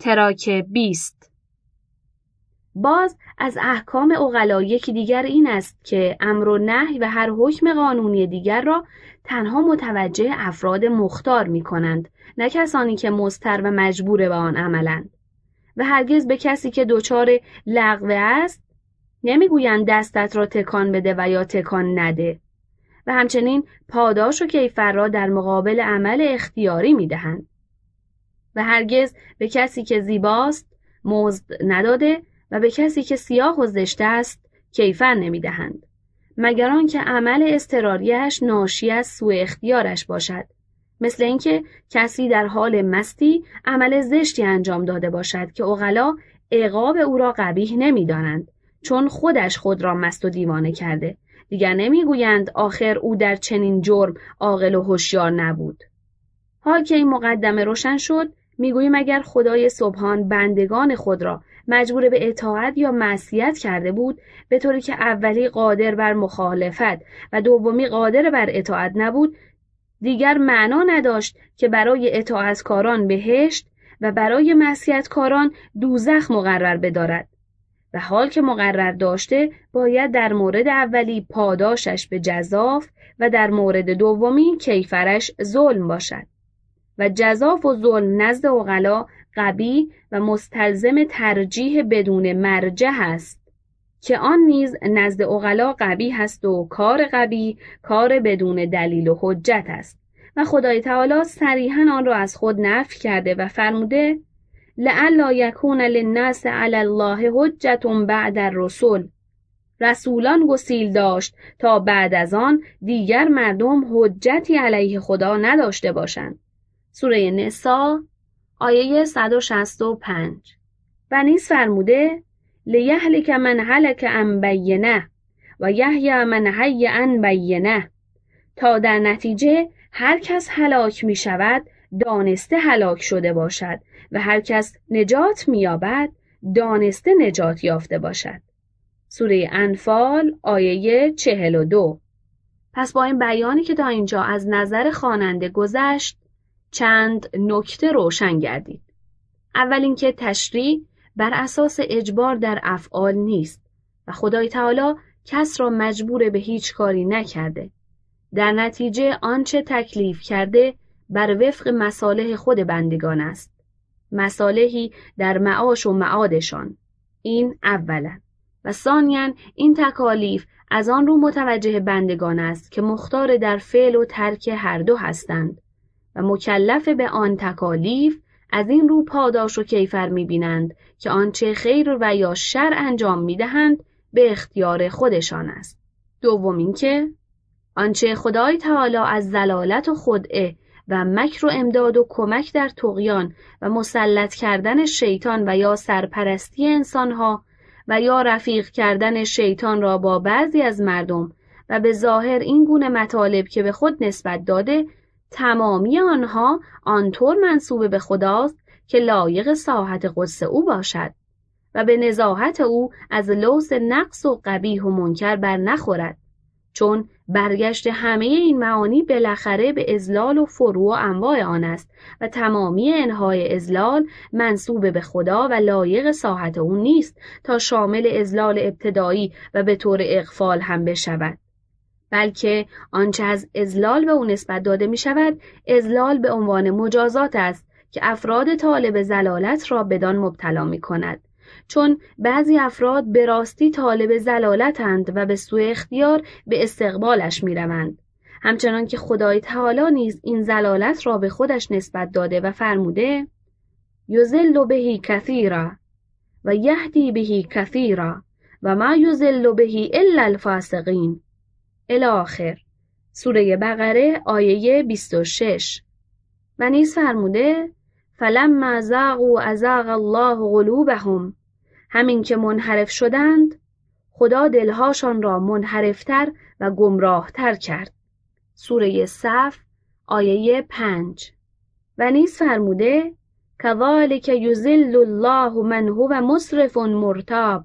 تراک بیست. باز از احکام اغلا یکی دیگر این است که امر و نهی و هر حکم قانونی دیگر را تنها متوجه افراد مختار می کنند نه کسانی که مستر و مجبور به آن عملند. و هرگز به کسی که دچار لغوه است نمی‌گویند دستت را تکان بده و یا تکان نده. و همچنین پاداش و کیفر را در مقابل عمل اختیاری می دهند. و هرگز به کسی که زیباست مزد نداده و به کسی که سیاه و زشته است کیفر نمی دهند. مگر آنکه عمل استراریش ناشی از سوء اختیارش باشد مثل اینکه کسی در حال مستی عمل زشتی انجام داده باشد که اغلا عقاب او را قبیح نمی‌دانند چون خودش خود را مست و دیوانه کرده دیگر نمی‌گویند آخر او در چنین جرم عاقل و هوشیار نبود حال که این مقدمه روشن شد می‌گوییم اگر خدای سبحان بندگان خود را مجبور به اطاعت یا معصیت کرده بود به طوری که اولی قادر بر مخالفت و دومی قادر بر اطاعت نبود دیگر معنا نداشت که برای اطاعتکاران بهشت و برای معصیتکاران دوزخ مقرر بدارد. و حال که مقرر داشته باید در مورد اولی پاداشش به جذاف و در مورد دومی کیفرش ظلم باشد. و جذاف و ظلم نزد اغلا قبی و مستلزم ترجیح بدون مرجع است که آن نیز نزد اغلا قبی هست و کار قبی کار بدون دلیل و حجت است. و خدای تعالی صریحا آن را از خود نفی کرده و فرموده لعلا یکون للناس علی الله حجت بعد الرسل. رسولان گسیل داشت تا بعد از آن دیگر مردم حجتی علیه خدا نداشته باشند. سوره نسا آیه 165 و نیز فرموده لیهلک من هلک عن بینه و یحیی من حی عن بینه. تا در نتیجه هر کس هلاک می شود دانسته هلاک شده باشد و هر کس نجات مییابد دانسته نجات یافته باشد. سوره انفال آیه چهل و دو. پس با این بیانی که تا اینجا از نظر خواننده گذشت چند نکته روشن گردید. اول اینکه تشریع بر اساس اجبار در افعال نیست و خدای تعالی کس را مجبور به هیچ کاری نکرده. در نتیجه آنچه تکلیف کرده بر وفق مصالح خود بندگان است. مصالحی در معاش و معادشان. این اولا. و ثانیا این تکالیف از آن رو متوجه بندگان است که مختار در فعل و ترک هر دو هستند و مکلف به آن تکالیف از این رو پاداش و کیفر می‌بینند که آنچه خیر و یا شر انجام می‌دهند به اختیار خودشان است. دوم اینکه آنچه خدای تعالی از زلالت و خدعه و مکر و امداد و کمک در تقیان و مسلط کردن شیطان و یا سرپرستی انسانها و یا رفیق کردن شیطان را با بعضی از مردم و به ظاهر این گونه مطالب که به خود نسبت داده تمامی آنها آنطور منصوب به خداست که لایق ساحت قدس او باشد و به نزاحت او از لوس نقص و قبیح و منکر بر نخورد چون برگشت همه این معانی بالاخره به ازلال و فرو و انواع آن است و تمامی انهای ازلال منصوب به خدا و لایق ساحت او نیست تا شامل ازلال ابتدایی و به طور اقفال هم بشود بلکه آنچه از ازلال به او نسبت داده می شود ازلال به عنوان مجازات است که افراد طالب زلالت را بدان مبتلا می کند چون بعضی افراد به راستی طالب زلالتند و به سوء اختیار به استقبالش می روند. همچنان که خدای تعالی نیز این زلالت را به خودش نسبت داده و فرموده یزل بهی کثیرا و یهدی بهی کثیرا و ما یزل بهی الا الفاسقین الاخر سوره بقره آیه 26 و نیز فرموده فلما زاغوا ازاغ الله قلوبهم. همین که منحرف شدند خدا دلهاشان را منحرفتر و گمراهتر کرد. سوره صف آیه پنج. و نیز فرموده کذالک یذل الله من هو مسرف مرتاب.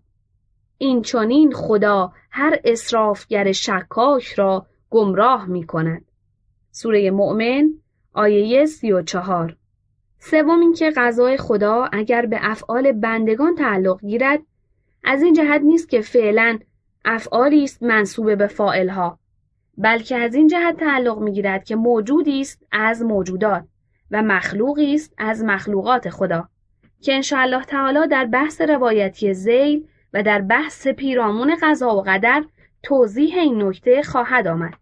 این چنین خدا هر اسرافگر شکاک را گمراه می کند. سوره مؤمن آیه سی و چهار سوم اینکه قضای خدا اگر به افعال بندگان تعلق گیرد از این جهت نیست که فعلا افعالی است منصوب به فاعلها بلکه از این جهت تعلق می‌گیرد که موجودی است از موجودات و مخلوقی است از مخلوقات خدا که انشاءالله تعالی در بحث روایتی زیل و در بحث پیرامون قضا و قدر توضیح این نکته خواهد آمد.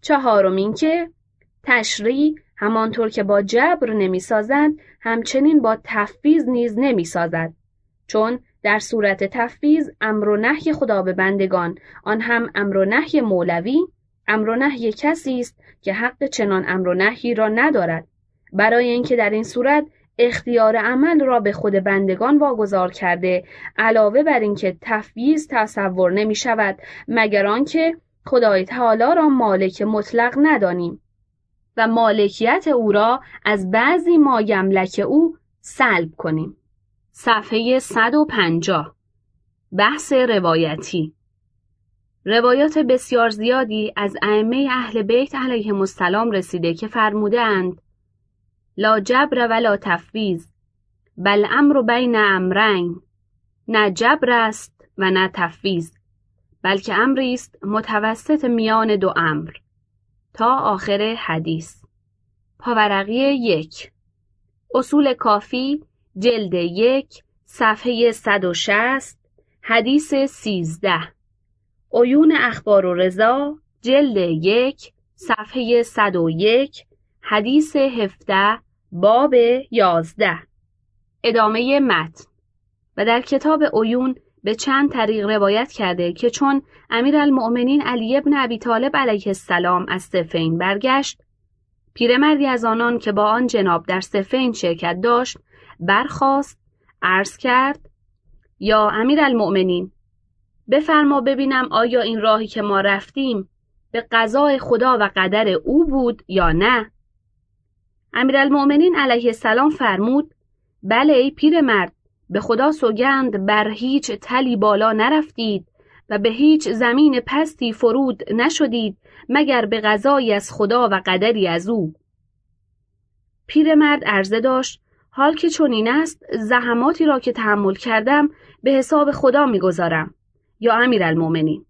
چهارم اینکه تشریع همانطور که با جبر نمی‌سازند همچنین با تفویض نیز نمی‌سازد چون در صورت تفویض امر و نهی خدا به بندگان آن هم امر و نهی مولوی امر و نهی کسی است که حق چنان امر و نهی را ندارد برای اینکه در این صورت اختیار عمل را به خود بندگان واگذار کرده علاوه بر اینکه تفویض تصور نمی شود مگر آنکه خدای تعالی را مالک مطلق ندانیم. و مالکیت او را از بعضی مایملک او سلب کنیم. صفحه 150 بحث روایتی. روایات بسیار زیادی از ائمه اهل بیت علیهم السلام رسیده که فرمودند لا جبر ولا تفویض بل امر بین امرین نه جبر است و نه تفویض بلکه امری است متوسط میان دو امر. تا آخر حدیث. پاورقی یک. اصول کافی جلد یک صفحه 160 حدیث 13 عیون اخبار و رضا جلد یک صفحه 101 حدیث 17 باب 11 ادامه متن. و در کتاب عیون به چند طریق روایت کرده که چون امیرالمؤمنین علی ابن ابی طالب علیه السلام از سفین برگشت پیرمردی از آنان که با آن جناب در سفین شرکت داشت برخاست عرض کرد یا امیرالمؤمنین بفرما ببینم آیا این راهی که ما رفتیم به قضای خدا و قدر او بود یا نه؟ امیرالمؤمنین علیه السلام فرمود بله ای پیرمرد به خدا سوگند بر هیچ تلی بالا نرفتید و به هیچ زمین پستی فرود نشدید مگر به غذایی از خدا و قدری از او. پیرمرد عرضه داشت حال که چنین است زحماتی را که تحمل کردم به حساب خدا می‌گذارم یا امیرالمؤمنین.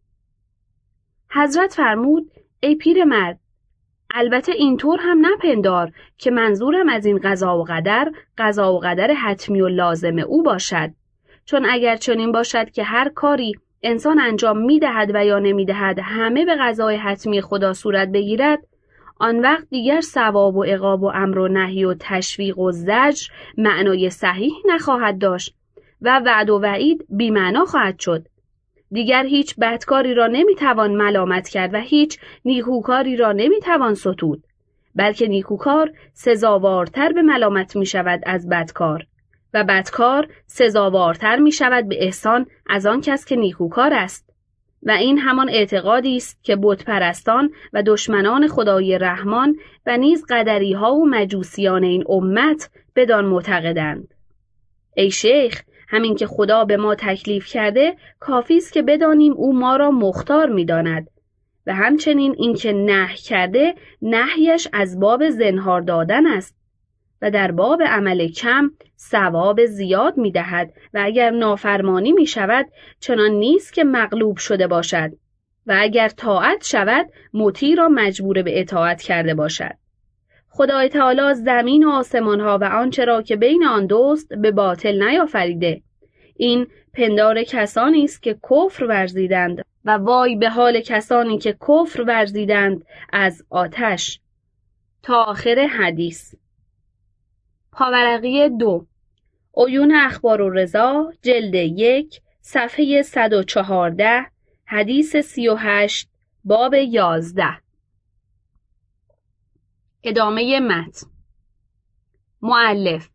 حضرت فرمود ای پیرمرد البته اینطور هم نپندار که منظورم از این قضا و قدر قضا و قدر حتمی و لازم او باشد. چون اگر چنین باشد که هر کاری انسان انجام می‌دهد و یا نمی‌دهد همه به قضای حتمی خدا صورت بگیرد آن وقت دیگر ثواب و عقاب و امر و نهی و تشویق و زجر معنای صحیح نخواهد داشت و وعد و وعید بیمعنا خواهد شد. دیگر هیچ بدکاری را نمی‌توان ملامت کرد و هیچ نیکوکاری را نمی‌توان ستود. بلکه نیکوکار سزاوارتر به ملامت می شود از بدکار و بدکار سزاوارتر می شود به احسان از آن کس که نیکوکار است. و این همان اعتقادی است که بتپرستان و دشمنان خدای رحمان و نیز قدری ها و مجوسیان این امت بدان معتقدند. ای شیخ همین که خدا به ما تکلیف کرده کافی است که بدانیم او ما را مختار می‌داند. و همچنین اینکه نه کرده نهیش از باب زنهار دادن است. و در باب عمل کم ثواب زیاد می دهد و اگر نافرمانی می شود چنان نیست که مغلوب شده باشد. و اگر طاعت شود مطیع را مجبور به اطاعت کرده باشد. خدای تعالی زمین و آسمان ها و آنچه را که بین آن دوست به باطل نیافریده. این پندار کسانی است که کفر ورزیدند و وای به حال کسانی که کفر ورزیدند از آتش. تا آخر حدیث. پاورقی دو. عیون اخبار و رضا جلد یک صفحه 114 حدیث 38 باب 11 ادامه متن. معلف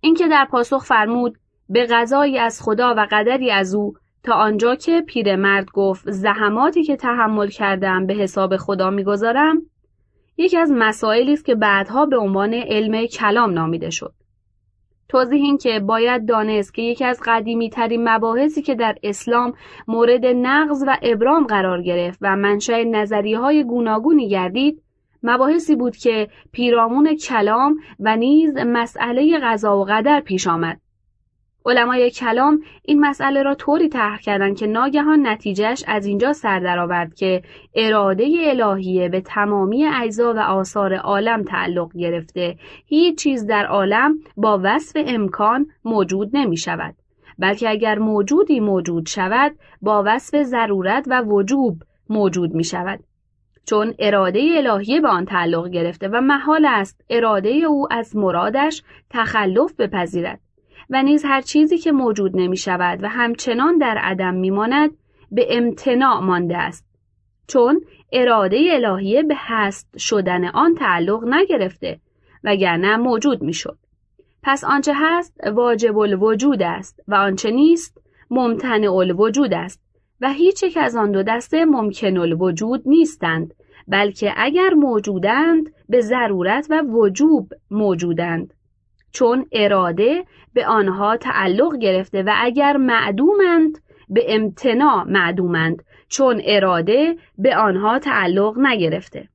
اینکه در پاسخ فرمود به غذایی از خدا و قدری از او تا آنجا که پیرمرد گفت زحماتی که تحمل کردم به حساب خدا می‌گذارم یکی از مسائلی است که بعدها به عنوان علم کلام نامیده شد. توضیح این که باید دانست که یکی از قدیمی ترین مباحثی که در اسلام مورد نقض و ابرام قرار گرفت و منشأ نظریه های گوناگونی گردید مباحثی بود که پیرامون کلام و نیز مسئله قضا و قدر پیش آمد. علمای کلام این مسئله را طوری طرح کردند که ناگهان نتیجهش از اینجا سر درآورد که اراده الهیه به تمامی اجزا و آثار عالم تعلق گرفته هیچ چیز در عالم با وصف امکان موجود نمی شود بلکه اگر موجودی موجود شود با وصف ضرورت و وجوب موجود می شود چون اراده الهیه به آن تعلق گرفته و محال است اراده او از مرادش تخلف بپذیرد و نیز هر چیزی که موجود نمی شود و همچنان در عدم می ماند به امتناع مانده است چون اراده الهیه به هست شدن آن تعلق نگرفته وگرنه موجود می شد. پس آنچه هست واجب الوجود است و آنچه نیست ممتنع الوجود است و هیچ یک از آن دو دسته ممکن الوجود نیستند بلکه اگر موجودند به ضرورت و وجوب موجودند. چون اراده به آنها تعلق گرفته و اگر معدومند به امتناع معدومند چون اراده به آنها تعلق نگرفته.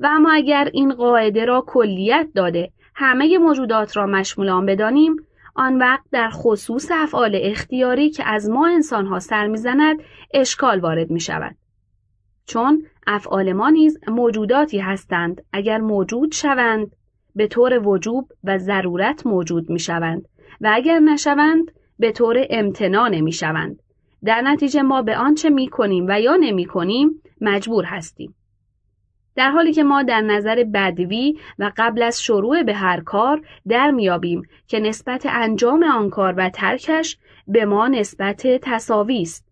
و اما اگر این قاعده را کلیت داده همه موجودات را مشمول آن بدانیم آن وقت در خصوص افعال اختیاری که از ما انسانها سر می‌زند اشکال وارد می شود. چون افعال ما نیز موجوداتی هستند اگر موجود شوند به طور وجوب و ضرورت موجود می شوند و اگر نشوند به طور امتناع نمی شوند. در نتیجه ما به آنچه می کنیم و یا نمی کنیم مجبور هستیم. در حالی که ما در نظر بدوی و قبل از شروع به هر کار در میابیم که نسبت انجام آن کار و ترکش به ما نسبت تصاوی است.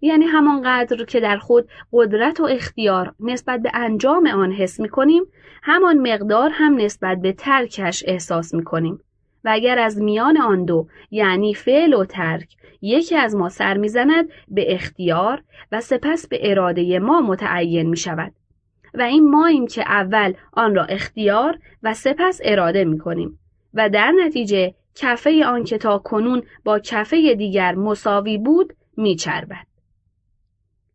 یعنی همانقدر که در خود قدرت و اختیار نسبت به انجام آن حس می کنیم همان مقدار هم نسبت به ترکش احساس می کنیم و اگر از میان آن دو یعنی فعل و ترک یکی از ما سر می‌زند به اختیار و سپس به اراده ما متعین می شود و این ماییم که اول آن را اختیار و سپس اراده می کنیم و در نتیجه کفه آن که تا کنون با کفه دیگر مساوی بود میچربد.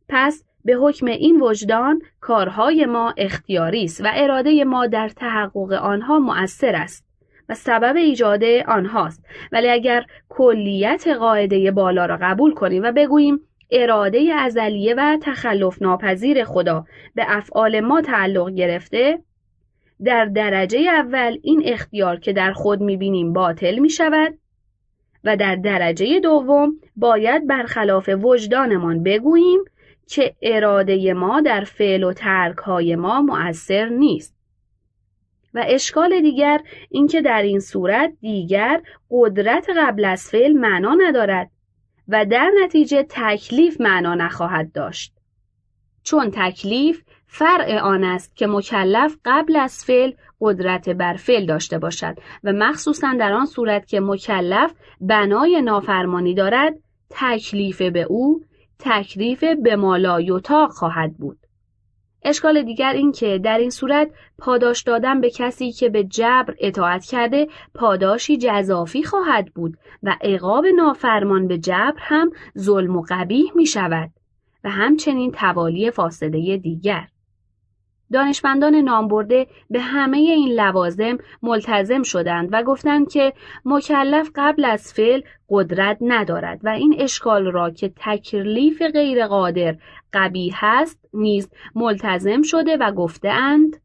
پس به حکم این وجدان کارهای ما اختیاری است و اراده ما در تحقق آنها مؤثر است و سبب ایجاد آنهاست ولی اگر کلیت قاعده بالا را قبول کنیم و بگوییم اراده ازلیه و تخلف ناپذیر خدا به افعال ما تعلق گرفته در درجه اول این اختیار که در خود می‌بینیم باطل می شود و در درجه دوم باید برخلاف وجدانمان بگوییم که اراده ما در فعل و ترک های ما مؤثر نیست. و اشکال دیگر اینکه در این صورت دیگر قدرت قبل از فعل معنا ندارد. و در نتیجه تکلیف معنا نخواهد داشت چون تکلیف فرع آن است که مکلف قبل از فعل قدرت بر فعل داشته باشد و مخصوصا در آن صورت که مکلف بنای نافرمانی دارد تکلیف به او تکلیف به مالا یوتاق خواهد بود. اشکال دیگر این که در این صورت پاداش دادن به کسی که به جبر اطاعت کرده پاداشی جذافی خواهد بود و عقاب نافرمان به جبر هم ظلم و قبیح می شود و همچنین توالی فاصله دیگر. دانشمندان نامبرده به همه این لوازم ملتزم شدند و گفتند که مکلف قبل از فعل قدرت ندارد و این اشکال را که تکلیف غیر قادر قبیح هست نیز ملتزم شده و گفتهاند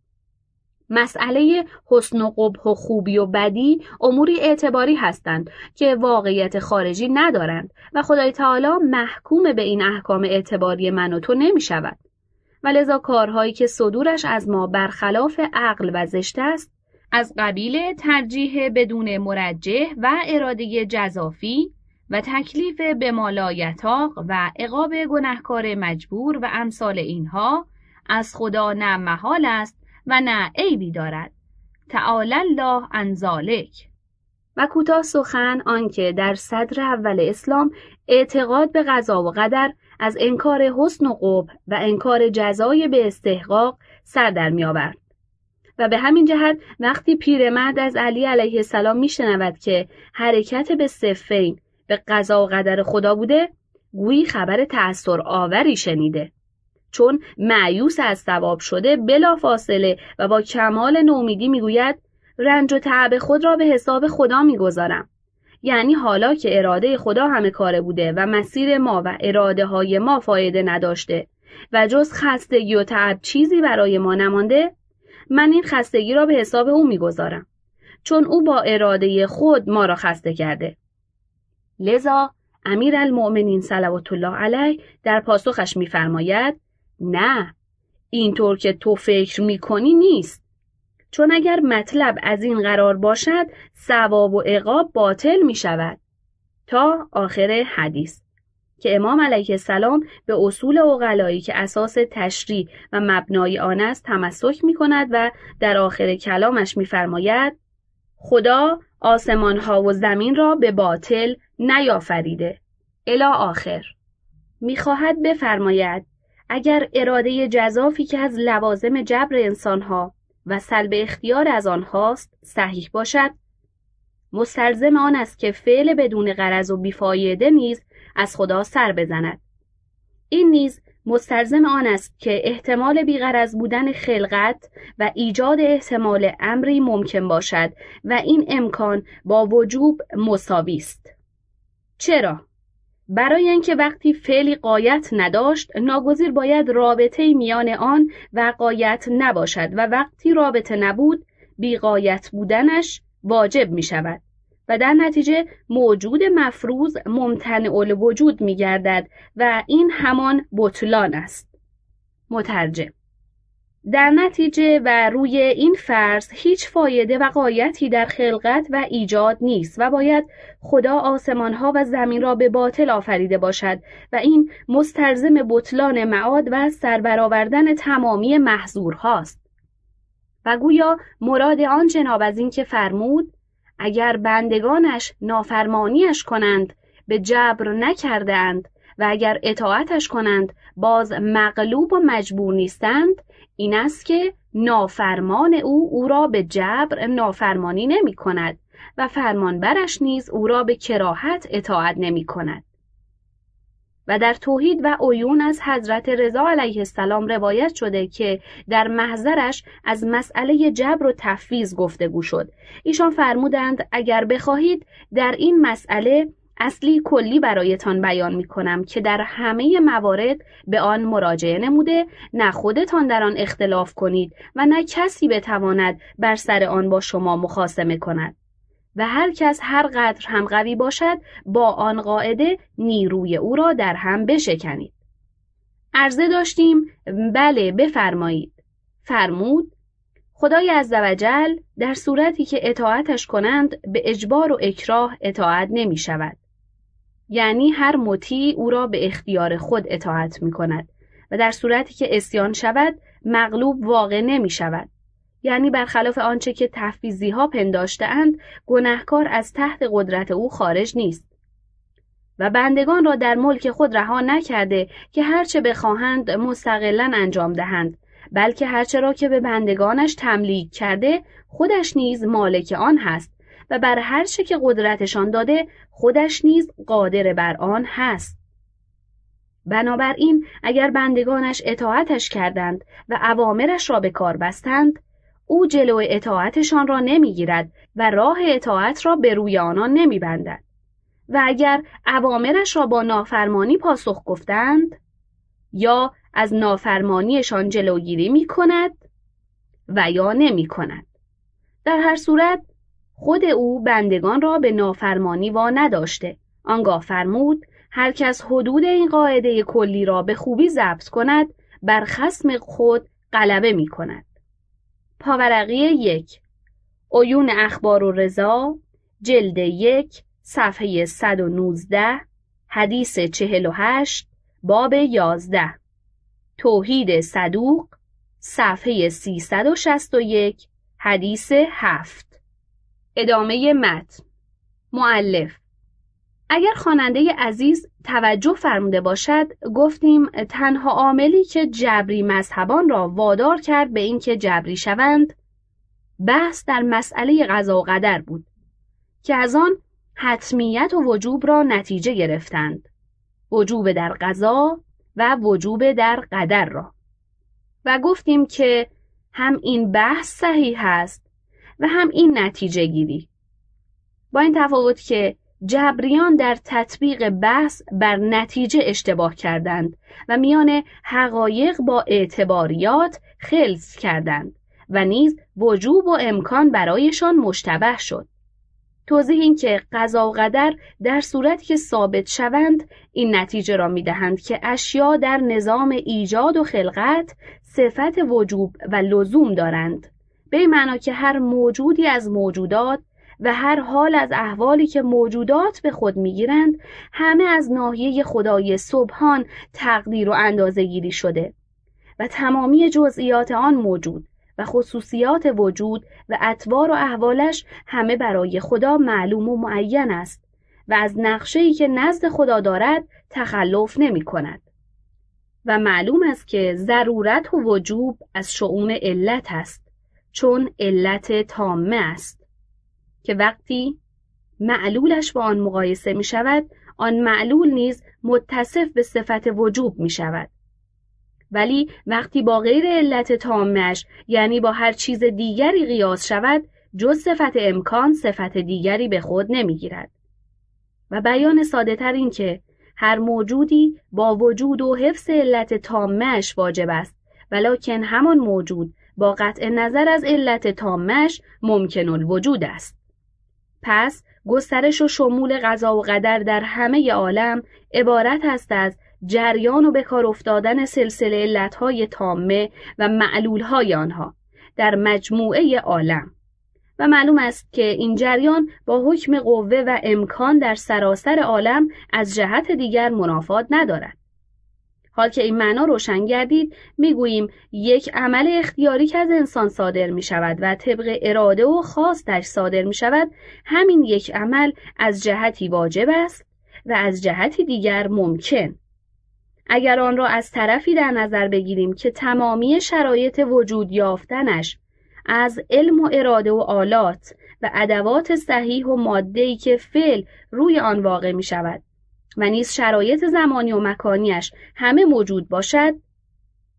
مسئله حسن و قبح و خوبی و بدی اموری اعتباری هستند که واقعیت خارجی ندارند و خدای تعالی محکوم به این احکام اعتباری من و تو نمی شود. و لذا کارهایی که صدورش از ما برخلاف عقل و زشت است از قبیل ترجیح بدون مرجح و اراده جزافی و تکلیف به مالایتاق و عقاب گنهکار مجبور و امثال اینها از خدا نه محال است و نه عیبی دارد تعالی الله عن و کوتاه سخن آنکه در صدر اول اسلام اعتقاد به قضا و قدر از انکار حسن و قبح و انکار جزای به استحقاق سر در می آورد. و به همین جهت وقتی پیرمرد از علی علیه السلام میشنود که حرکت به صفین به قضا و قدر خدا بوده گویی خبر تأثیر آوری شنیده. چون معیوس از ثواب شده بلا فاصله و با کمال نومیدی می‌گوید رنج و تعب خود را به حساب خدا می‌گذارم. یعنی حالا که اراده خدا همه کاره بوده و مسیر ما و اراده های ما فایده نداشته و جز خستگی و تعب چیزی برای ما نمانده من این خستگی را به حساب او می‌گذارم. چون او با اراده خود ما را خسته کرده. لذا امیر المؤمنین صلوات الله علیه در پاسخش میفرماید نه اینطور که تو فکر می‌کنی نیست. چون اگر مطلب از این قرار باشد ثواب و عقاب باطل می شود تا آخر حدیث. که امام علیه السلام به اصول اقلایی که اساس تشریع و مبنای آن است تمسک می کند و در آخر کلامش میفرماید خدا آسمان ها و زمین را به باطل نیافریده. الا آخر. می‌خواهد بفرماید اگر اراده جذافی که از لوازم جبر انسانها و سلب اختیار از آنهاست صحیح باشد مستلزم آن است که فعل بدون غرض و بیفایده نیز از خدا سر بزند. این نیز مستلزم آن است که احتمال بیغرض بودن خلقت و ایجاد احتمال امری ممکن باشد و این امکان با وجوب مساوی است. چرا؟ برای اینکه وقتی فعلی قایت نداشت ناگزیر باید رابطه میان آن و قایت نباشد و وقتی رابطه نبود بیقایت بودنش واجب می شود و در نتیجه موجود مفروض ممتنع وجود می گردد و این همان بطلان است. مترجم در نتیجه و روی این فرض هیچ فایده و قایتی در خلقت و ایجاد نیست و باید خدا آسمانها و زمین را به باطل آفریده باشد و این مستلزم بطلان معاد و سربرآوردن تمامی محضورهاست. و گویا مراد آن جناب از این که فرمود اگر بندگانش نافرمانیش کنند به جبر نکردند و اگر اطاعتش کنند باز مغلوب و مجبور نیستند این است که نافرمان او او را به جبر نافرمانی نمی کند و فرمانبرش نیز او را به کراهت اطاعت نمی کند. و در توحید و عیون از حضرت رضا علیه السلام روایت شده که در محضرش از مسئله جبر و تفویض گفتگو شد. ایشان فرمودند اگر بخواهید در این مسئله اصلی کلی برایتان بیان می کنم که در همه موارد به آن مراجعه نموده نه خودتان در آن اختلاف کنید و نه کسی بتواند بر سر آن با شما مخاسمه کند. و هر کس هر قدر هم قوی باشد با آن قاعده نیروی او را در هم بشکنید. عرضه داشتیم بله بفرمایید. فرمود خدای عزوجل در صورتی که اطاعتش کنند به اجبار و اکراه اطاعت نمی شود. یعنی هر مطیع او را به اختیار خود اطاعت می کند و در صورتی که اسیان شود مغلوب واقع نمی شود. یعنی برخلاف آنچه که تحفیزی ها اند گناهکار از تحت قدرت او خارج نیست. و بندگان را در ملک خود رها نکرده که هرچه بخواهند مستقلا انجام دهند بلکه هرچه را که به بندگانش تملیک کرده خودش نیز مالک آن هست و بر هر چه که قدرتشان داده خودش نیز قادر بر آن هست. بنابراین اگر بندگانش اطاعتش کردند و اوامرش را به کار بستند او جلو اطاعتشان را نمی‌گیرد و راه اطاعت را به روی آنان نمیبندد. و اگر اوامرش را با نافرمانی پاسخ گفتند یا از نافرمانیشان جلوگیری می کند و یا نمی کند. در هر صورت خود او بندگان را به نافرمانی وا نداشته. آنگاه فرمود هر کس حدود این قاعده کلی را به خوبی ضبط کند بر خسم خود غلبه می کند پاورقی یک. عیون اخبار و رضا جلد یک صفحه 119 حدیث 48 باب 11 توحید صدوق صفحه 361 حدیث 7 ادامه متن. معلف اگر خواننده عزیز توجه فرموده باشد گفتیم تنها عاملی که جبری مذهبان را وادار کرد به اینکه جبری شوند بحث در مسئله قضا و قدر بود که از آن حتمیت و وجوب را نتیجه گرفتند. وجوب در قضا و وجوب در قدر را. و گفتیم که هم این بحث صحیح هست و هم این نتیجه گیری. با این تفاوت که جبریان در تطبیق بحث بر نتیجه اشتباه کردند و میان حقایق با اعتباریات خلص کردند و نیز وجوب و امکان برایشان مشتبه شد. توضیح این که قضا و قدر در صورتی که ثابت شوند این نتیجه را می‌دهند که اشیا در نظام ایجاد و خلقت صفت وجوب و لزوم دارند به معنا که هر موجودی از موجودات و هر حال از احوالی که موجودات به خود می‌گیرند همه از ناحیه خدای سبحان تقدیر و اندازه گیری شده و تمامی جزئیات آن موجود و خصوصیات وجود و اطوار و احوالش همه برای خدا معلوم و معین است و از نقشه‌ای که نزد خدا دارد تخلف نمی کند. و معلوم است که ضرورت و وجوب از شعون علت است چون علت تامه است که وقتی معلولش با آن مقایسه می شود آن معلول نیز متصف به صفت وجوب می شود ولی وقتی با غیر علت تامش یعنی با هر چیز دیگری قیاس شود جز صفت امکان صفت دیگری به خود نمی‌گیرد. و بیان ساده تر این که هر موجودی با وجود و حفظ علت تامش واجب است ولکن همان موجود با قطع نظر از علت تامش ممکن الوجود است. پس گسترش و شمول قضا و قدر در همه عالم عبارت است از جریان و به کار افتادن سلسله علتهای تامه و معلولهای آنها در مجموعه عالم. و معلوم است که این جریان با حکم قوه و امکان در سراسر عالم از جهت دیگر منافات ندارد. حال که این معنا روشن گردید می‌گوییم یک عمل اختیاری که از انسان صادر می شود و طبق اراده و خواستش صادر می شود همین یک عمل از جهتی واجب است و از جهتی دیگر ممکن. اگر آن را از طرفی در نظر بگیریم که تمامی شرایط وجود یافتنش از علم و اراده و آلات و ادوات صحیح و ماده‌ای که فعل روی آن واقع می شود و نیز شرایط زمانی و مکانیش همه موجود باشد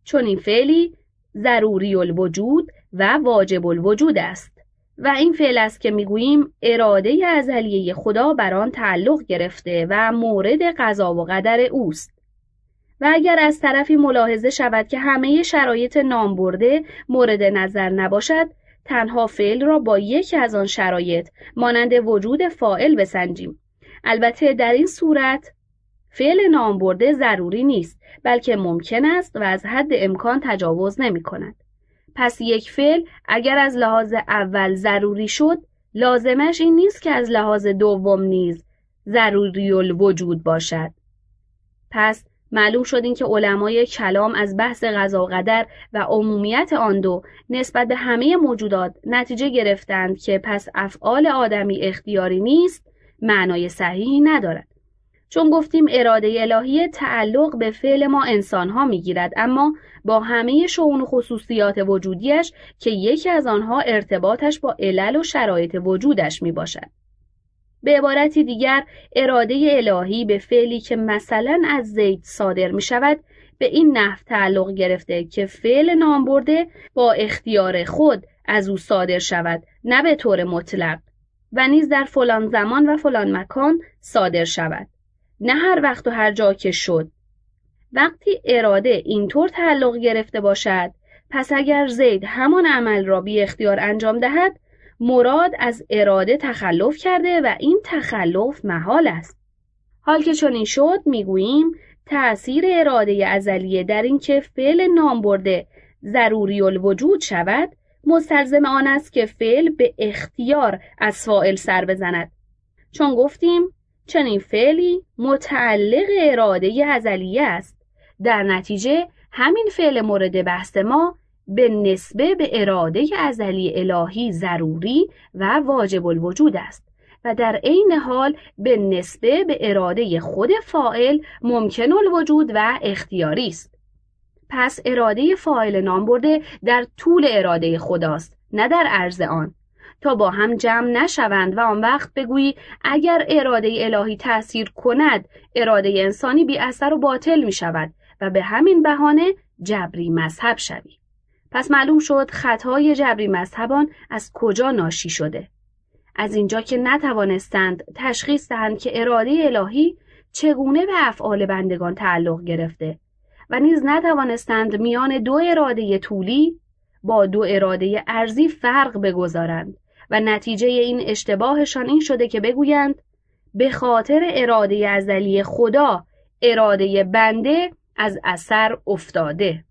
چون این فعلی ضروری الوجود و واجب الوجود است. و این فعل است که می‌گوییم اراده ازلیه خدا بر آن تعلق گرفته و مورد قضا و قدر اوست. و اگر از طرفی ملاحظه شود که همه شرایط نام برده مورد نظر نباشد تنها فعل را با یکی از آن شرایط مانند وجود فائل بسنجیم. البته در این صورت فعل نام برده ضروری نیست بلکه ممکن است و از حد امکان تجاوز نمی کند. پس یک فعل اگر از لحاظ اول ضروری شد لازمش این نیست که از لحاظ دوم نیز ضروری الوجود باشد. پس معلوم شد این که علمای کلام از بحث غذا و قدر و عمومیت آن دو نسبت به همه موجودات نتیجه گرفتند که پس افعال آدمی اختیاری نیست معنای صحیحی ندارد چون گفتیم اراده الهی تعلق به فعل ما انسانها می‌گیرد اما با همه شعون و خصوصیات وجودیش که یکی از آنها ارتباطش با علل و شرایط وجودش می باشد. به عبارتی دیگر اراده الهی به فعلی که مثلا از زید صادر می شود به این نحو تعلق گرفته که فعل نام برده با اختیار خود از او صادر شود نه به طور مطلق و نیز در فلان زمان و فلان مکان صادر شود. نه هر وقت و هر جا که شد. وقتی اراده اینطور تعلق گرفته باشد پس اگر زید همان عمل را بی اختیار انجام دهد مراد از اراده تخلف کرده و این تخلف محال است. حال که چنین شد می‌گوییم تأثیر اراده ازلیه در اینکه فعل نام برده ضروری الوجود شود مستلزم آن است که فعل به اختیار از فاعل سر بزند. چون گفتیم چنین فعلی متعلق اراده ازلیه است. در نتیجه همین فعل مورد بحث ما به نسبه به اراده ازلی الهی ضروری و واجب الوجود است و در عین حال به نسبه به اراده خود فائل ممکن الوجود و اختیاری است. پس اراده فاعل نام برده در طول اراده خداست نه در عرض آن تا با هم جمع نشوند و آن وقت بگویی اگر اراده الهی تأثیر کند اراده انسانی بی اثر و باطل می شود و به همین بهانه جبری مذهب شوی. پس معلوم شد خطای جبری مذهبان از کجا ناشی شده. از اینجا که نتوانستند تشخیص دهند که اراده الهی چگونه به افعال بندگان تعلق گرفته و نیز نتوانستند میان دو اراده طولی با دو اراده ارزی فرق بگذارند و نتیجه این اشتباهشان این شده که بگویند به خاطر اراده ازلی خدا اراده بنده از اثر افتاده.